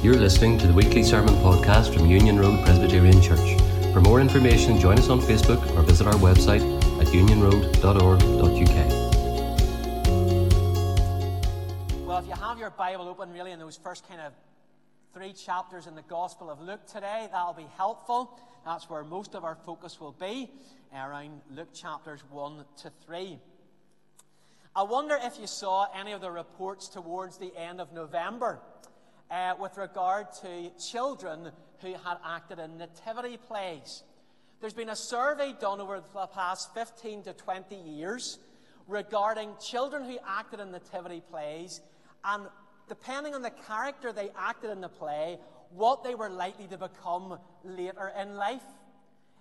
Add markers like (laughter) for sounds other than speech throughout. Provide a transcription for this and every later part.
You're listening to the weekly sermon podcast from Union Road Presbyterian Church. For more information, join us on Facebook or visit our website at unionroad.org.uk. Well, if you have your Bible open, really, in those first kind of three chapters in the Gospel of Luke today, that'll be helpful. That's where most of our focus will be, uh, around Luke chapters 1 to 3. I wonder if you saw any of the reports towards the end of November uh, with regard to children who had acted in nativity plays. There's been a survey done over the past 15 to 20 years regarding children who acted in nativity plays, and depending on the character they acted in the play, what they were likely to become later in life.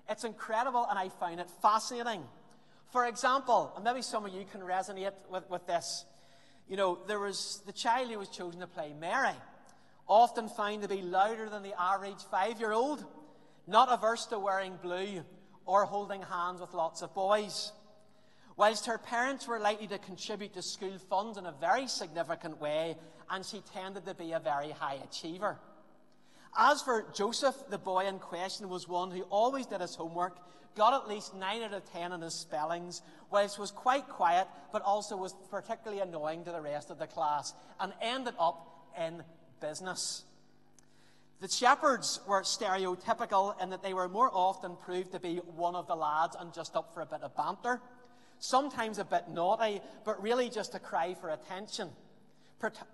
It's incredible, and I find it fascinating. For example, and maybe some of you can resonate with, with this. You know, there was the child who was chosen to play Mary, often found to be louder than the average five year old, not averse to wearing blue or holding hands with lots of boys. Whilst her parents were likely to contribute to school funds in a very significant way, and she tended to be a very high achiever. As for Joseph, the boy in question was one who always did his homework, got at least 9 out of 10 in his spellings, whilst was quite quiet, but also was particularly annoying to the rest of the class, and ended up in business. The shepherds were stereotypical in that they were more often proved to be one of the lads and just up for a bit of banter, sometimes a bit naughty, but really just a cry for attention,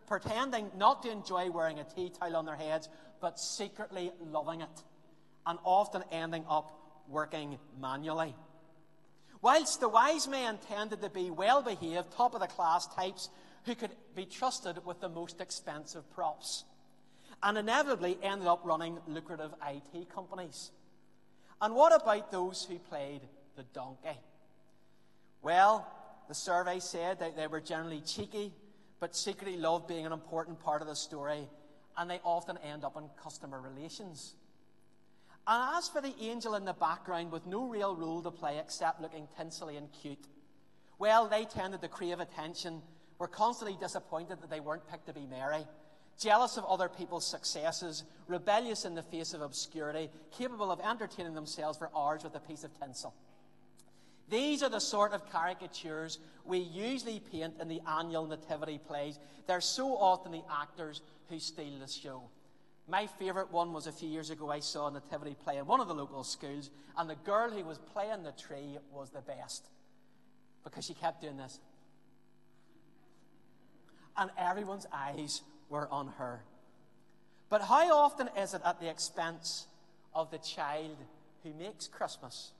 pretending not to enjoy wearing a tea towel on their heads, but secretly loving it, and often ending up working manually. Whilst the wise men tended to be well behaved, top of the class types who could be trusted with the most expensive props, and inevitably ended up running lucrative IT companies. And what about those who played the donkey? Well, the survey said that they were generally cheeky, but secretly loved being an important part of the story, and they often end up in customer relations. And as for the angel in the background with no real role to play except looking tinsely and cute, well, they tended to crave attention, were constantly disappointed that they weren't picked to be Mary, jealous of other people's successes, rebellious in the face of obscurity, capable of entertaining themselves for hours with a piece of tinsel. These are the sort of caricatures we usually paint in the annual nativity plays. They're so often the actors who steal the show. My favourite one was a few years ago. I saw a nativity play in one of the local schools, and the girl who was playing the tree was the best because she kept doing this. And everyone's eyes were on her. But how often is it at the expense of the child who makes Christmas?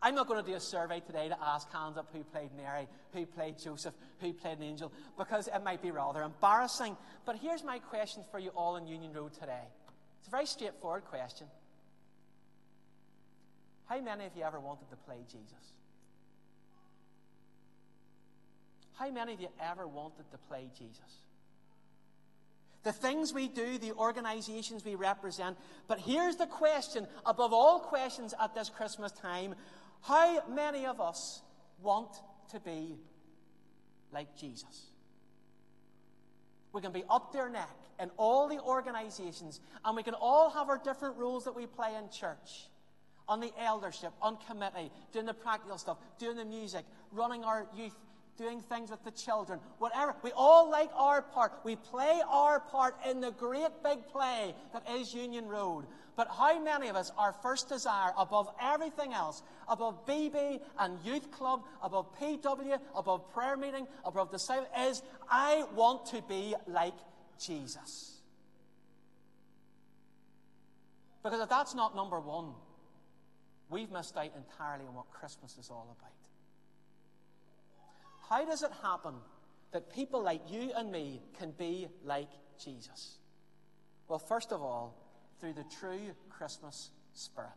I'm not going to do a survey today to ask hands up who played Mary, who played Joseph, who played an angel, because it might be rather embarrassing. But here's my question for you all in Union Road today. It's a very straightforward question. How many of you ever wanted to play Jesus? How many of you ever wanted to play Jesus? the things we do, the organizations we represent. But here's the question above all questions at this Christmas time how many of us want to be like Jesus? We can be up their neck in all the organizations, and we can all have our different roles that we play in church on the eldership, on committee, doing the practical stuff, doing the music, running our youth doing things with the children, whatever. We all like our part. We play our part in the great big play that is Union Road. But how many of us, our first desire above everything else, above BB and Youth Club, above PW, above prayer meeting, above the is I want to be like Jesus. Because if that's not number one, we've missed out entirely on what Christmas is all about. How does it happen that people like you and me can be like Jesus? Well, first of all, through the true Christmas spirit.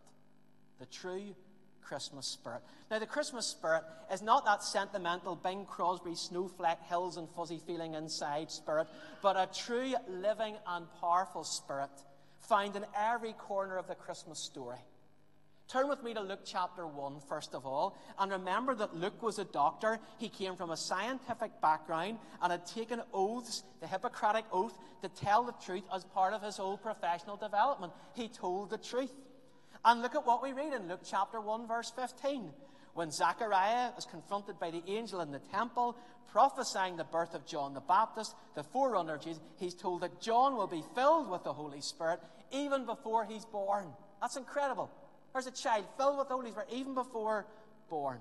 The true Christmas spirit. Now, the Christmas spirit is not that sentimental Bing Crosby snowflake hills and fuzzy feeling inside spirit, but a true living and powerful spirit found in every corner of the Christmas story. Turn with me to Luke chapter 1, first of all, and remember that Luke was a doctor. He came from a scientific background and had taken oaths, the Hippocratic oath, to tell the truth as part of his whole professional development. He told the truth. And look at what we read in Luke chapter 1, verse 15. When Zechariah is confronted by the angel in the temple, prophesying the birth of John the Baptist, the forerunner of Jesus, he's told that John will be filled with the Holy Spirit even before he's born. That's incredible. There's a child filled with the Holy Spirit even before born.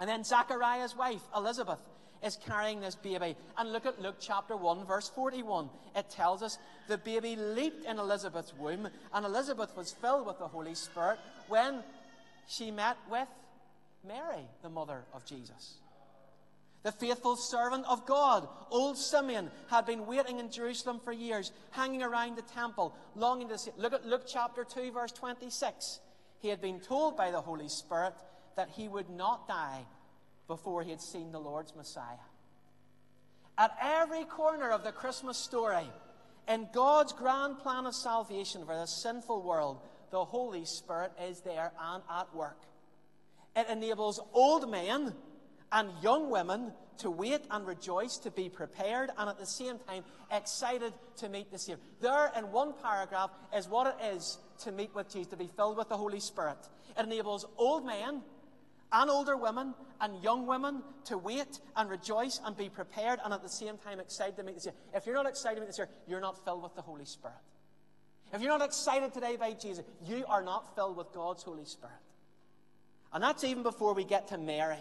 And then Zachariah's wife, Elizabeth, is carrying this baby. And look at Luke chapter 1, verse 41. It tells us the baby leaped in Elizabeth's womb, and Elizabeth was filled with the Holy Spirit when she met with Mary, the mother of Jesus. The faithful servant of God, old Simeon, had been waiting in Jerusalem for years, hanging around the temple, longing to see. Look at Luke chapter 2, verse 26. He had been told by the Holy Spirit that he would not die before he had seen the Lord's Messiah. At every corner of the Christmas story, in God's grand plan of salvation for this sinful world, the Holy Spirit is there and at work. It enables old men and young women to wait and rejoice, to be prepared, and at the same time excited to meet the Savior. There, in one paragraph, is what it is to meet with Jesus, to be filled with the Holy Spirit. It enables old men and older women and young women to wait and rejoice and be prepared, and at the same time excited to meet the Savior. If you're not excited to meet the Savior, you're not filled with the Holy Spirit. If you're not excited today by Jesus, you are not filled with God's Holy Spirit. And that's even before we get to Mary.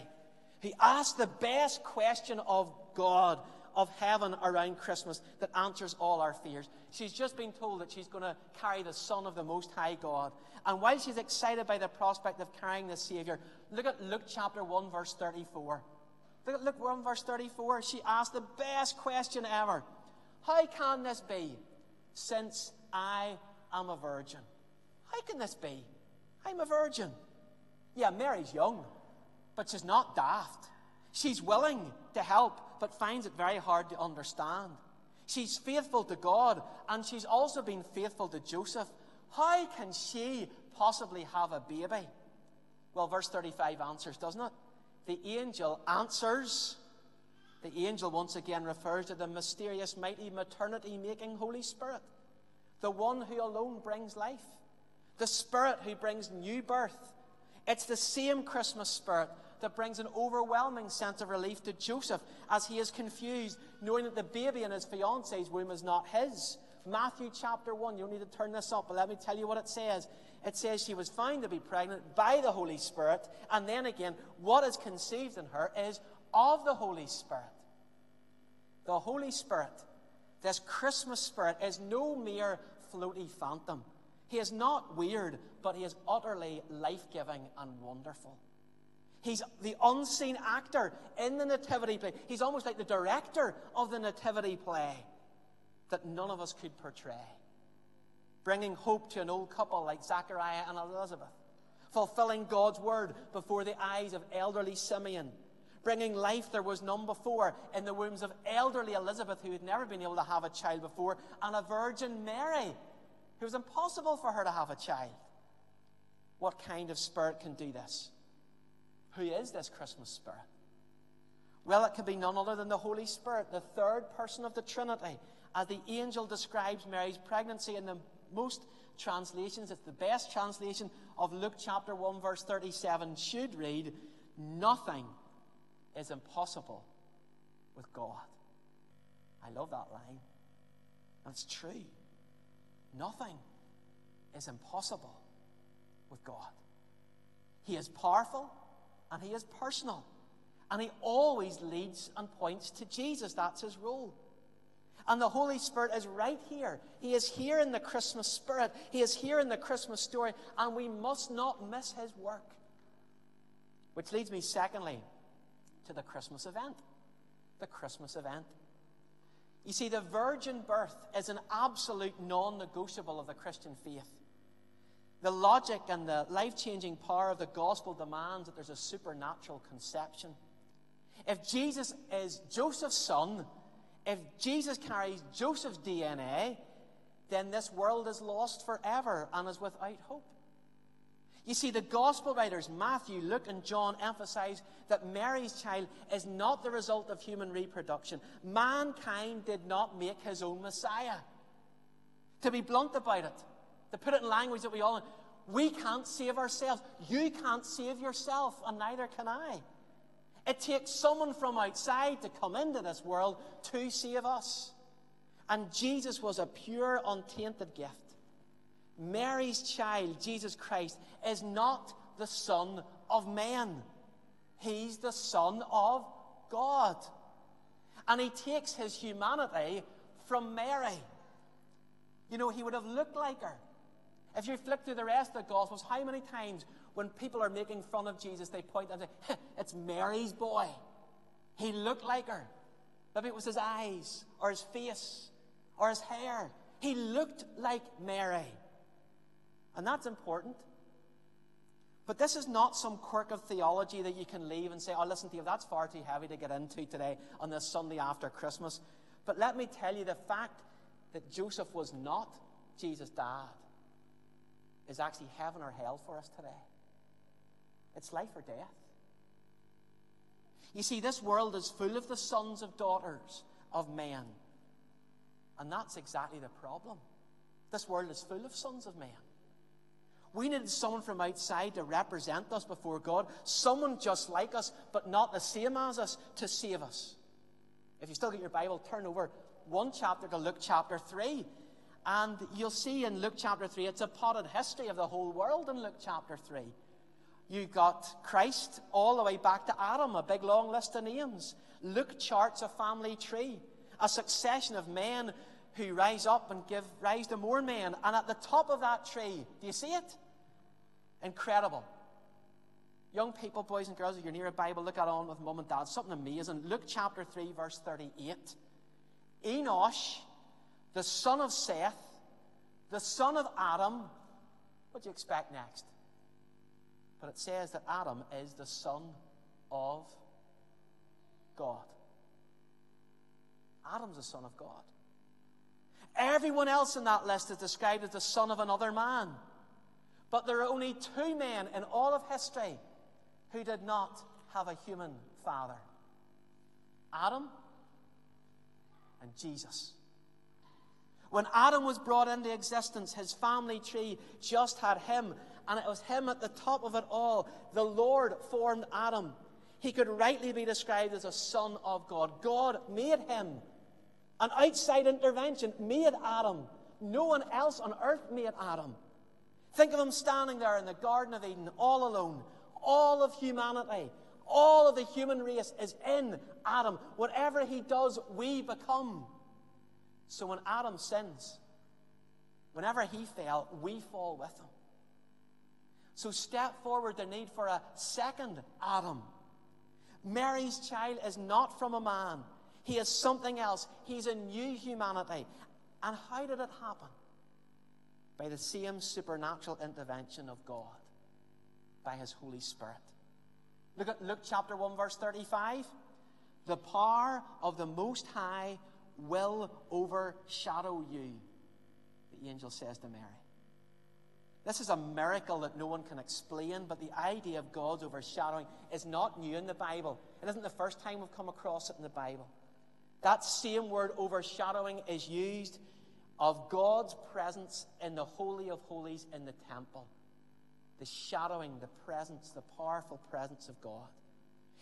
He asked the best question of God, of heaven around Christmas that answers all our fears. She's just been told that she's going to carry the Son of the Most High God. And while she's excited by the prospect of carrying the Savior, look at Luke chapter 1, verse 34. Look at Luke 1, verse 34. She asked the best question ever How can this be since I am a virgin? How can this be? I'm a virgin. Yeah, Mary's young but she's not daft. She's willing to help, but finds it very hard to understand. She's faithful to God, and she's also been faithful to Joseph. How can she possibly have a baby? Well, verse 35 answers, doesn't it? The angel answers. The angel once again refers to the mysterious, mighty, maternity making Holy Spirit, the one who alone brings life, the Spirit who brings new birth. It's the same Christmas Spirit that brings an overwhelming sense of relief to Joseph as he is confused, knowing that the baby in his fiance's womb is not his. Matthew chapter 1, you don't need to turn this up, but let me tell you what it says. It says she was found to be pregnant by the Holy Spirit, and then again, what is conceived in her is of the Holy Spirit. The Holy Spirit, this Christmas Spirit, is no mere floaty phantom. He is not weird, but he is utterly life giving and wonderful. He's the unseen actor in the nativity play. He's almost like the director of the nativity play that none of us could portray. Bringing hope to an old couple like Zachariah and Elizabeth. Fulfilling God's word before the eyes of elderly Simeon. Bringing life there was none before in the wombs of elderly Elizabeth, who had never been able to have a child before, and a Virgin Mary, who was impossible for her to have a child. What kind of spirit can do this? Who is this Christmas Spirit? Well, it can be none other than the Holy Spirit, the third person of the Trinity. As the angel describes Mary's pregnancy in the most translations, it's the best translation of Luke chapter 1, verse 37, should read, Nothing is impossible with God. I love that line. And it's true. Nothing is impossible with God. He is powerful and he is personal. And he always leads and points to Jesus. That's his role. And the Holy Spirit is right here. He is here in the Christmas spirit. He is here in the Christmas story. And we must not miss his work. Which leads me, secondly, to the Christmas event. The Christmas event. You see, the virgin birth is an absolute non negotiable of the Christian faith. The logic and the life changing power of the gospel demands that there's a supernatural conception. If Jesus is Joseph's son, if Jesus carries Joseph's DNA, then this world is lost forever and is without hope. You see, the gospel writers, Matthew, Luke, and John, emphasize that Mary's child is not the result of human reproduction. Mankind did not make his own Messiah. To be blunt about it, to put it in language that we all we can't save ourselves. You can't save yourself, and neither can I. It takes someone from outside to come into this world to save us. And Jesus was a pure, untainted gift. Mary's child, Jesus Christ, is not the Son of man. He's the Son of God. And he takes his humanity from Mary. You know, he would have looked like her. If you flick through the rest of the Gospels, how many times when people are making fun of Jesus, they point and say, It's Mary's boy. He looked like her. Maybe it was his eyes, or his face, or his hair. He looked like Mary. And that's important. But this is not some quirk of theology that you can leave and say, oh, listen to you, that's far too heavy to get into today on this Sunday after Christmas. But let me tell you the fact that Joseph was not Jesus' dad is actually heaven or hell for us today. It's life or death. You see, this world is full of the sons of daughters of men. And that's exactly the problem. This world is full of sons of men. We needed someone from outside to represent us before God, someone just like us, but not the same as us, to save us. If you still get your Bible, turn over one chapter to Luke chapter 3. And you'll see in Luke chapter 3, it's a potted history of the whole world in Luke chapter 3. You've got Christ all the way back to Adam, a big long list of names. Luke charts a family tree, a succession of men who rise up and give rise to more men. And at the top of that tree, do you see it? Incredible. Young people, boys and girls, if you're near a Bible, look at on with mum and dad. Something amazing. Luke chapter 3, verse 38. Enosh, the son of Seth, the son of Adam. What do you expect next? But it says that Adam is the son of God. Adam's the son of God. Everyone else in that list is described as the son of another man. But there are only two men in all of history who did not have a human father Adam and Jesus. When Adam was brought into existence, his family tree just had him, and it was him at the top of it all. The Lord formed Adam. He could rightly be described as a son of God. God made him an outside intervention made Adam. No one else on earth made Adam. Think of him standing there in the Garden of Eden, all alone. All of humanity, all of the human race is in Adam. Whatever he does, we become. So when Adam sins, whenever he fell, we fall with him. So step forward the need for a second Adam. Mary's child is not from a man. He is something else. He's a new humanity. And how did it happen? By the same supernatural intervention of God, by His Holy Spirit. Look at Luke chapter 1, verse 35. The power of the Most High will overshadow you, the angel says to Mary. This is a miracle that no one can explain, but the idea of God's overshadowing is not new in the Bible. It isn't the first time we've come across it in the Bible. That same word overshadowing is used of God's presence in the Holy of Holies in the temple. The shadowing, the presence, the powerful presence of God.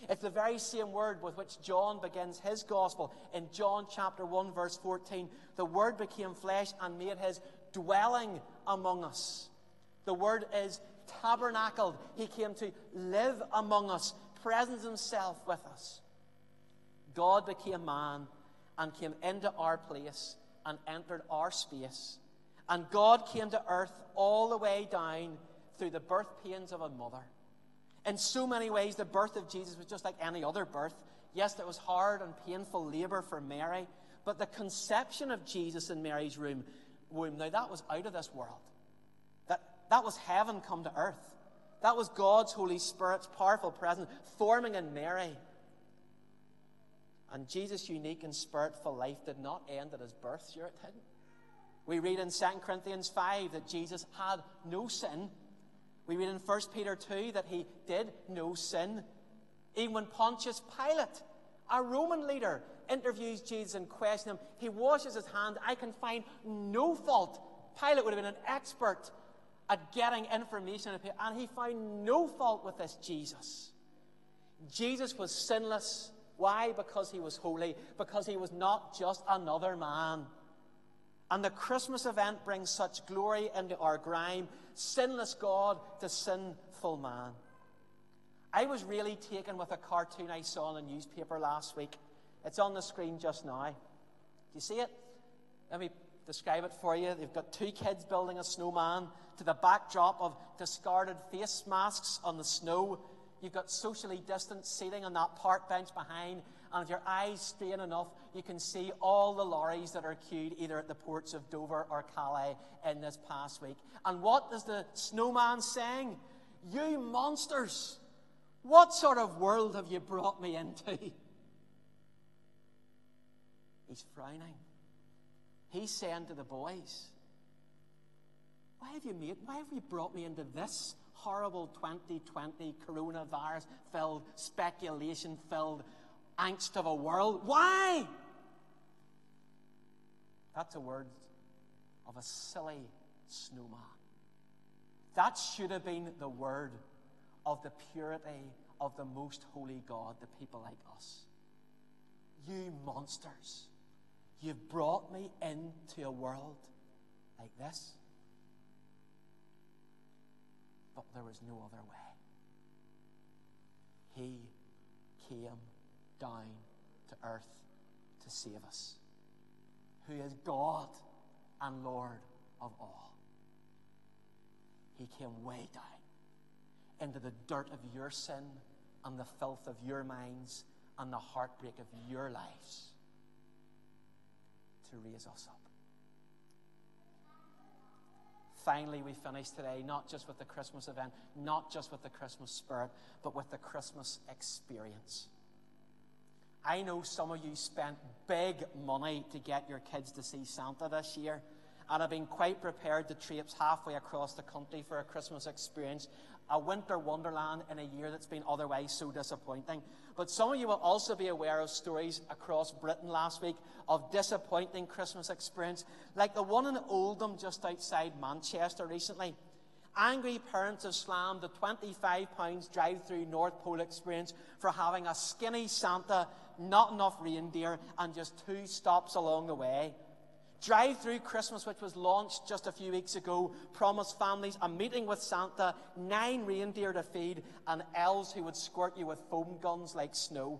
It's the very same word with which John begins his gospel in John chapter 1, verse 14. The word became flesh and made his dwelling among us. The word is tabernacled. He came to live among us, presence himself with us. God became man and came into our place and entered our space. And God came to earth all the way down through the birth pains of a mother. In so many ways, the birth of Jesus was just like any other birth. Yes, it was hard and painful labor for Mary, but the conception of Jesus in Mary's room, womb, now that was out of this world. That, that was heaven come to earth. That was God's Holy Spirit's powerful presence forming in Mary. And Jesus' unique and spiritful life did not end at his birth, sure it didn't. We read in 2 Corinthians 5 that Jesus had no sin, We read in 1 Peter 2 that he did no sin. Even when Pontius Pilate, a Roman leader, interviews Jesus and questions him, he washes his hand. I can find no fault. Pilate would have been an expert at getting information, and he found no fault with this Jesus. Jesus was sinless. Why? Because he was holy, because he was not just another man. And the Christmas event brings such glory into our grime, sinless God to sinful man. I was really taken with a cartoon I saw in the newspaper last week. It's on the screen just now. Do you see it? Let me describe it for you. They've got two kids building a snowman to the backdrop of discarded face masks on the snow. You've got socially distanced seating on that park bench behind, and if your eyes strain enough, you can see all the lorries that are queued either at the ports of Dover or Calais in this past week. And what is the snowman saying? You monsters! What sort of world have you brought me into? (laughs) He's frowning. He's saying to the boys, Why have you made, why have you brought me into this horrible 2020 coronavirus filled, speculation filled angst of a world? Why? That's a word of a silly snowman. That should have been the word of the purity of the most holy God, the people like us. You monsters. You've brought me into a world like this. But there was no other way. He came down to earth to save us, who is God and Lord of all. He came way down into the dirt of your sin and the filth of your minds and the heartbreak of your lives to raise us up. Finally, we finish today not just with the Christmas event, not just with the Christmas spirit, but with the Christmas experience. I know some of you spent big money to get your kids to see Santa this year and have been quite prepared to traipse halfway across the country for a Christmas experience a winter wonderland in a year that's been otherwise so disappointing. But some of you will also be aware of stories across Britain last week of disappointing Christmas experience, like the one in Oldham just outside Manchester recently. Angry parents have slammed the £25 drive through North Pole experience for having a skinny Santa, not enough reindeer, and just two stops along the way. Drive Through Christmas, which was launched just a few weeks ago, promised families a meeting with Santa, nine reindeer to feed, and elves who would squirt you with foam guns like snow.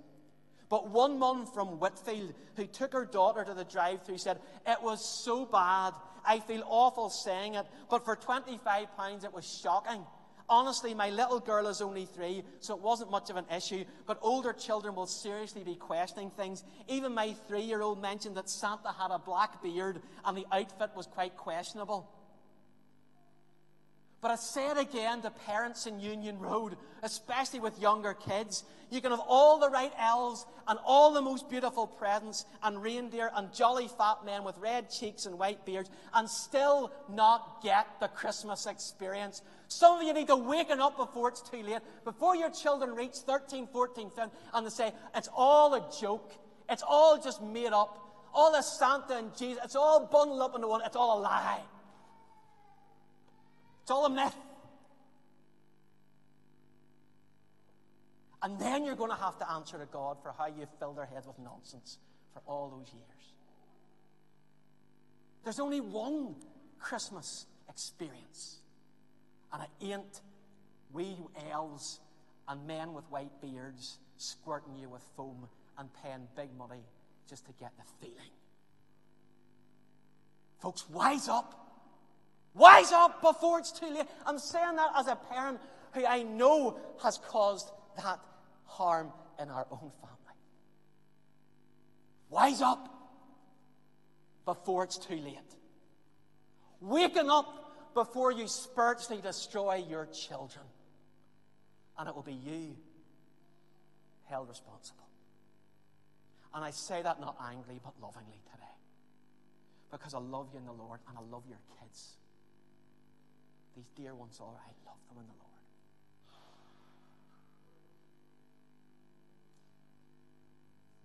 But one mum from Whitfield, who took her daughter to the drive through, said, It was so bad. I feel awful saying it, but for £25 it was shocking. Honestly, my little girl is only three, so it wasn't much of an issue, but older children will seriously be questioning things. Even my three year old mentioned that Santa had a black beard and the outfit was quite questionable. But I say it again to parents in Union Road, especially with younger kids. You can have all the right elves and all the most beautiful presents and reindeer and jolly fat men with red cheeks and white beards and still not get the Christmas experience. Some of you need to waken up before it's too late, before your children reach 13, 14, 15, and they say, it's all a joke. It's all just made up. All this Santa and Jesus, it's all bundled up into one. It's all a lie. It's all a myth. And then you're going to have to answer to God for how you've filled their heads with nonsense for all those years. There's only one Christmas experience, and it ain't wee elves and men with white beards squirting you with foam and paying big money just to get the feeling. Folks, wise up. Wise up before it's too late. I'm saying that as a parent who I know has caused that harm in our own family. Wise up before it's too late. Waken up before you spiritually destroy your children. And it will be you held responsible. And I say that not angrily, but lovingly today. Because I love you in the Lord and I love your kids. These dear ones, are. I love them in the Lord.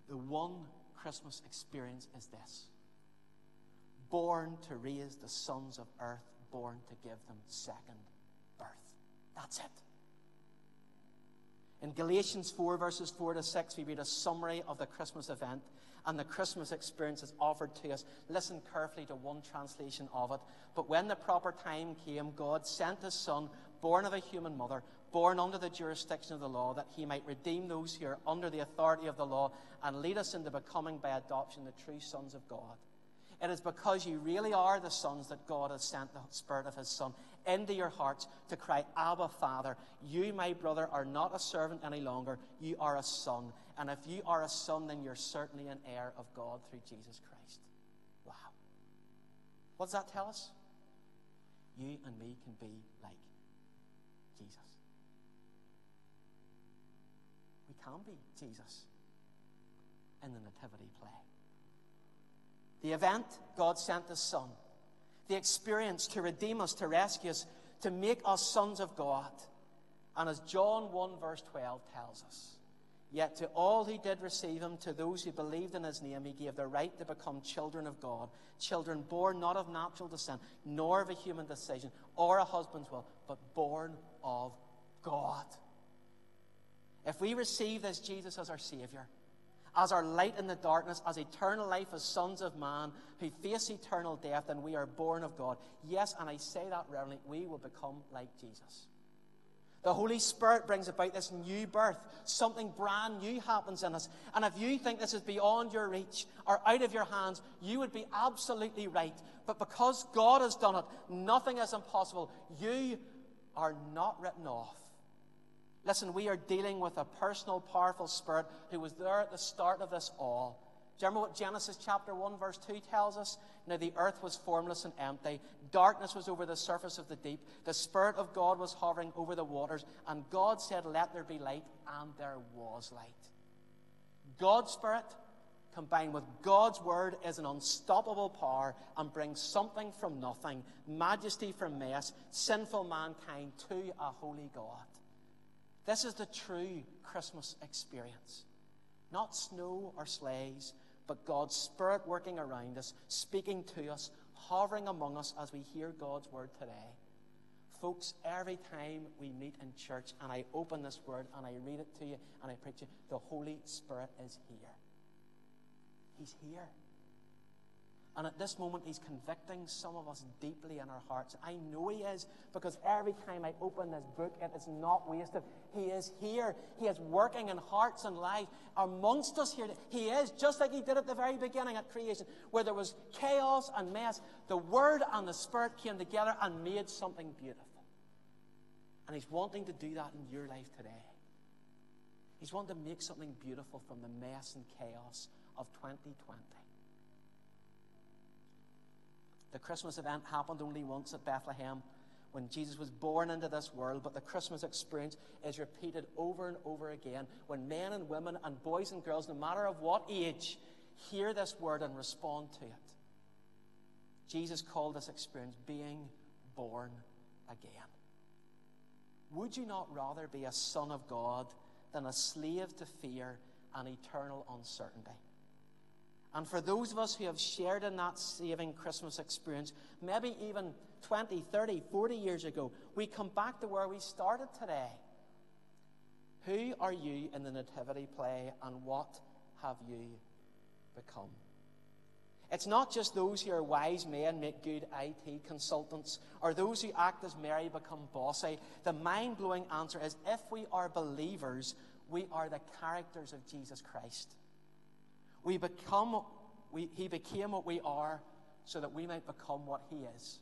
The one Christmas experience is this born to raise the sons of earth, born to give them second birth. That's it. In Galatians 4, verses 4 to 6, we read a summary of the Christmas event and the Christmas experience is offered to us. Listen carefully to one translation of it. But when the proper time came, God sent his Son, born of a human mother, born under the jurisdiction of the law, that he might redeem those who are under the authority of the law and lead us into becoming by adoption the true sons of God. It is because you really are the sons that God has sent the Spirit of His Son into your hearts to cry, Abba, Father. You, my brother, are not a servant any longer. You are a son. And if you are a son, then you're certainly an heir of God through Jesus Christ. Wow. What does that tell us? You and me can be like Jesus. We can be Jesus in the Nativity play. The event, God sent His Son. The experience to redeem us, to rescue us, to make us sons of God. And as John 1, verse 12 tells us, Yet to all who did receive him, to those who believed in his name, he gave the right to become children of God. Children born not of natural descent, nor of a human decision, or a husband's will, but born of God. If we receive this Jesus as our Savior, as our light in the darkness, as eternal life as sons of man who face eternal death, and we are born of God. Yes, and I say that reverently, we will become like Jesus. The Holy Spirit brings about this new birth. Something brand new happens in us. And if you think this is beyond your reach or out of your hands, you would be absolutely right. But because God has done it, nothing is impossible. You are not written off. Listen, we are dealing with a personal, powerful spirit who was there at the start of this all. Do you remember what Genesis chapter 1, verse 2 tells us? Now the earth was formless and empty. Darkness was over the surface of the deep. The Spirit of God was hovering over the waters. And God said, Let there be light. And there was light. God's Spirit combined with God's Word is an unstoppable power and brings something from nothing, majesty from mess, sinful mankind to a holy God. This is the true Christmas experience. Not snow or sleighs, but God's Spirit working around us, speaking to us, hovering among us as we hear God's word today. Folks, every time we meet in church and I open this word and I read it to you and I preach it, the Holy Spirit is here. He's here. And at this moment, He's convicting some of us deeply in our hearts. I know He is because every time I open this book, it is not wasted. He is here. He is working in hearts and lives amongst us here. He is, just like He did at the very beginning at creation, where there was chaos and mess. The Word and the Spirit came together and made something beautiful. And He's wanting to do that in your life today. He's wanting to make something beautiful from the mess and chaos of 2020. The Christmas event happened only once at Bethlehem when Jesus was born into this world, but the Christmas experience is repeated over and over again when men and women and boys and girls, no matter of what age, hear this word and respond to it. Jesus called this experience being born again. Would you not rather be a son of God than a slave to fear and eternal uncertainty? And for those of us who have shared in that saving Christmas experience, maybe even 20, 30, 40 years ago, we come back to where we started today. Who are you in the Nativity play, and what have you become? It's not just those who are wise men make good IT consultants, or those who act as Mary become bossy. The mind blowing answer is if we are believers, we are the characters of Jesus Christ. We become, we, he became what we are so that we might become what he is.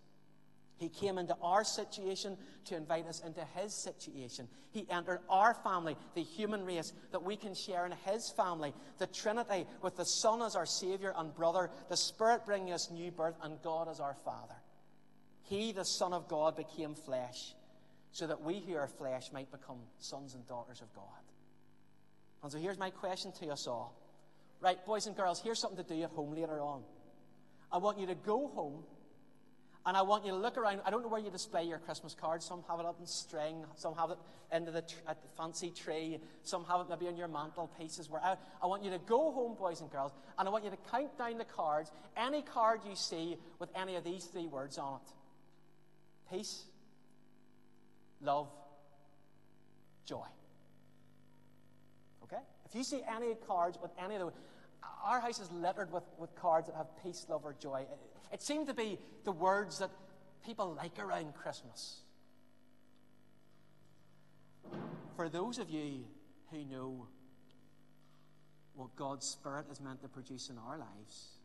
He came into our situation to invite us into his situation. He entered our family, the human race, that we can share in his family, the Trinity, with the Son as our Savior and brother, the Spirit bringing us new birth, and God as our Father. He, the Son of God, became flesh so that we who are flesh might become sons and daughters of God. And so here's my question to us all Right, boys and girls, here's something to do at home later on. I want you to go home And I want you to look around. I don't know where you display your Christmas cards. Some have it up in string. Some have it into the, at the fancy tree. Some have it maybe on your mantelpieces. Where I, I want you to go home, boys and girls, and I want you to count down the cards. Any card you see with any of these three words on it peace, love, joy. Okay? If you see any cards with any of those, our house is littered with, with cards that have peace, love, or joy. It, it seemed to be the words that people like around Christmas. For those of you who know what God's Spirit is meant to produce in our lives,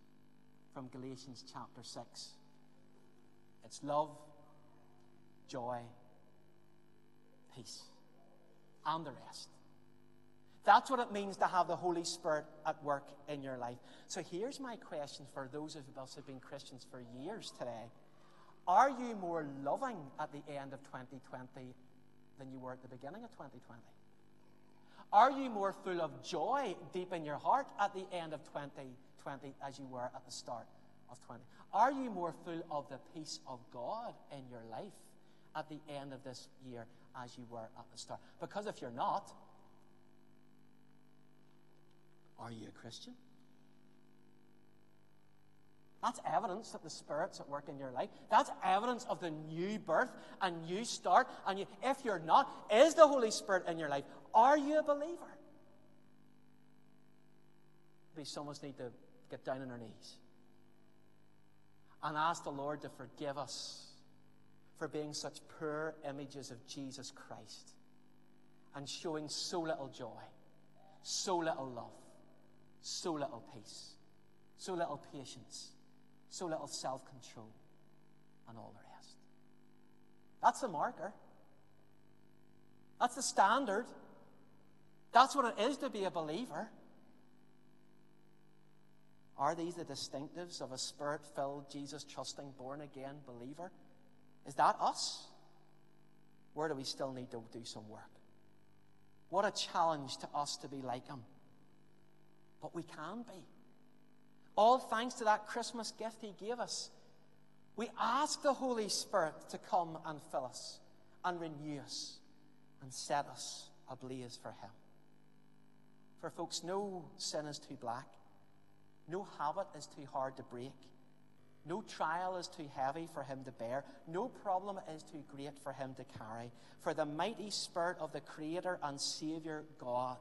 from Galatians chapter 6, it's love, joy, peace, and the rest. That's what it means to have the Holy Spirit at work in your life. So here's my question for those of us who have been Christians for years today. Are you more loving at the end of 2020 than you were at the beginning of 2020? Are you more full of joy deep in your heart at the end of 2020 as you were at the start of 20? Are you more full of the peace of God in your life at the end of this year as you were at the start? Because if you're not, are you a Christian? That's evidence that the Spirit's at work in your life. That's evidence of the new birth and new start. And you, if you're not, is the Holy Spirit in your life? Are you a believer? Maybe some of us need to get down on our knees and ask the Lord to forgive us for being such poor images of Jesus Christ and showing so little joy, so little love so little peace, so little patience, so little self control, and all the rest. That's the marker. That's the standard. That's what it is to be a believer. Are these the distinctives of a spirit filled, Jesus trusting, born again believer? Is that us? Where do we still need to do some work? What a challenge to us to be like Him but we can be. All thanks to that Christmas gift He gave us. We ask the Holy Spirit to come and fill us and renew us and set us ablaze for Him. For folks, no sin is too black, no habit is too hard to break. No trial is too heavy for him to bear. No problem is too great for him to carry. For the mighty Spirit of the Creator and Saviour God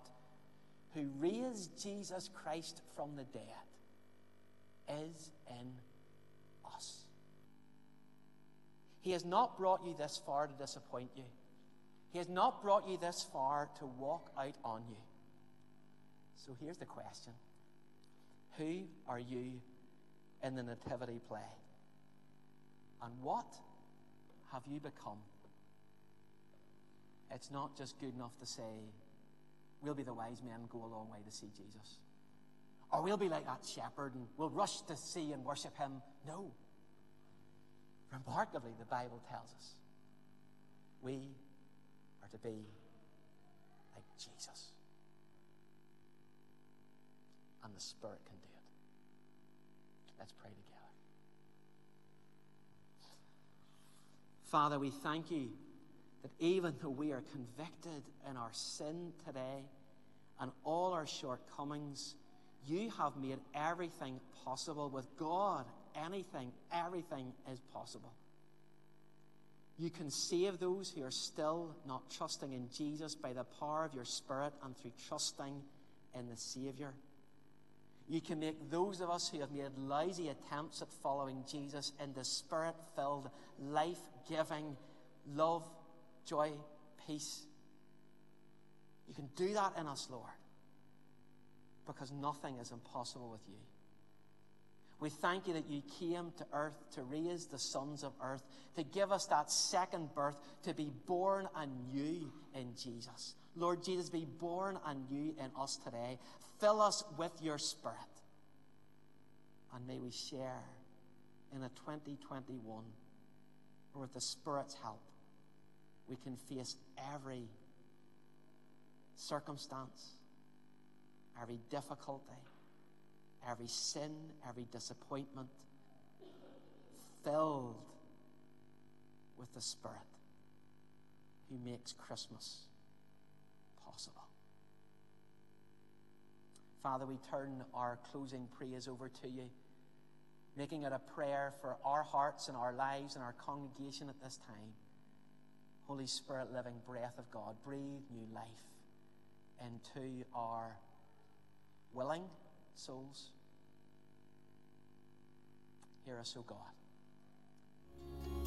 who raised Jesus Christ from the dead is in us. He has not brought you this far to disappoint you. He has not brought you this far to walk out on you. So here's the question Who are you in the nativity play? And what have you become? It's not just good enough to say, we'll be the wise men go a long way to see Jesus. Or we'll be like that shepherd and we'll rush to see and worship him. No. Remarkably, the Bible tells us we are to be like Jesus. And the Spirit can do it. Let's pray together. Father, we thank you that even though we are convicted in our sin today and all our shortcomings, you have made everything possible. With God, anything, everything is possible. You can save those who are still not trusting in Jesus by the power of your Spirit and through trusting in the Savior. You can make those of us who have made lousy attempts at following Jesus into spirit filled, life giving, love joy, peace. You can do that in us, Lord, because nothing is impossible with you. We thank you that you came to earth to raise the sons of earth, to give us that second birth, to be born anew in Jesus. Lord Jesus, be born anew in us today. Fill us with your Spirit. And may we share in a 2021 with the Spirit's help we can face every circumstance, every difficulty, every sin, every disappointment, filled with the Spirit who makes Christmas possible. Father, we turn our closing praise over to you, making it a prayer for our hearts and our lives and our congregation at this time. Holy Spirit, living breath of God, breathe new life into our willing souls. Hear us, O God.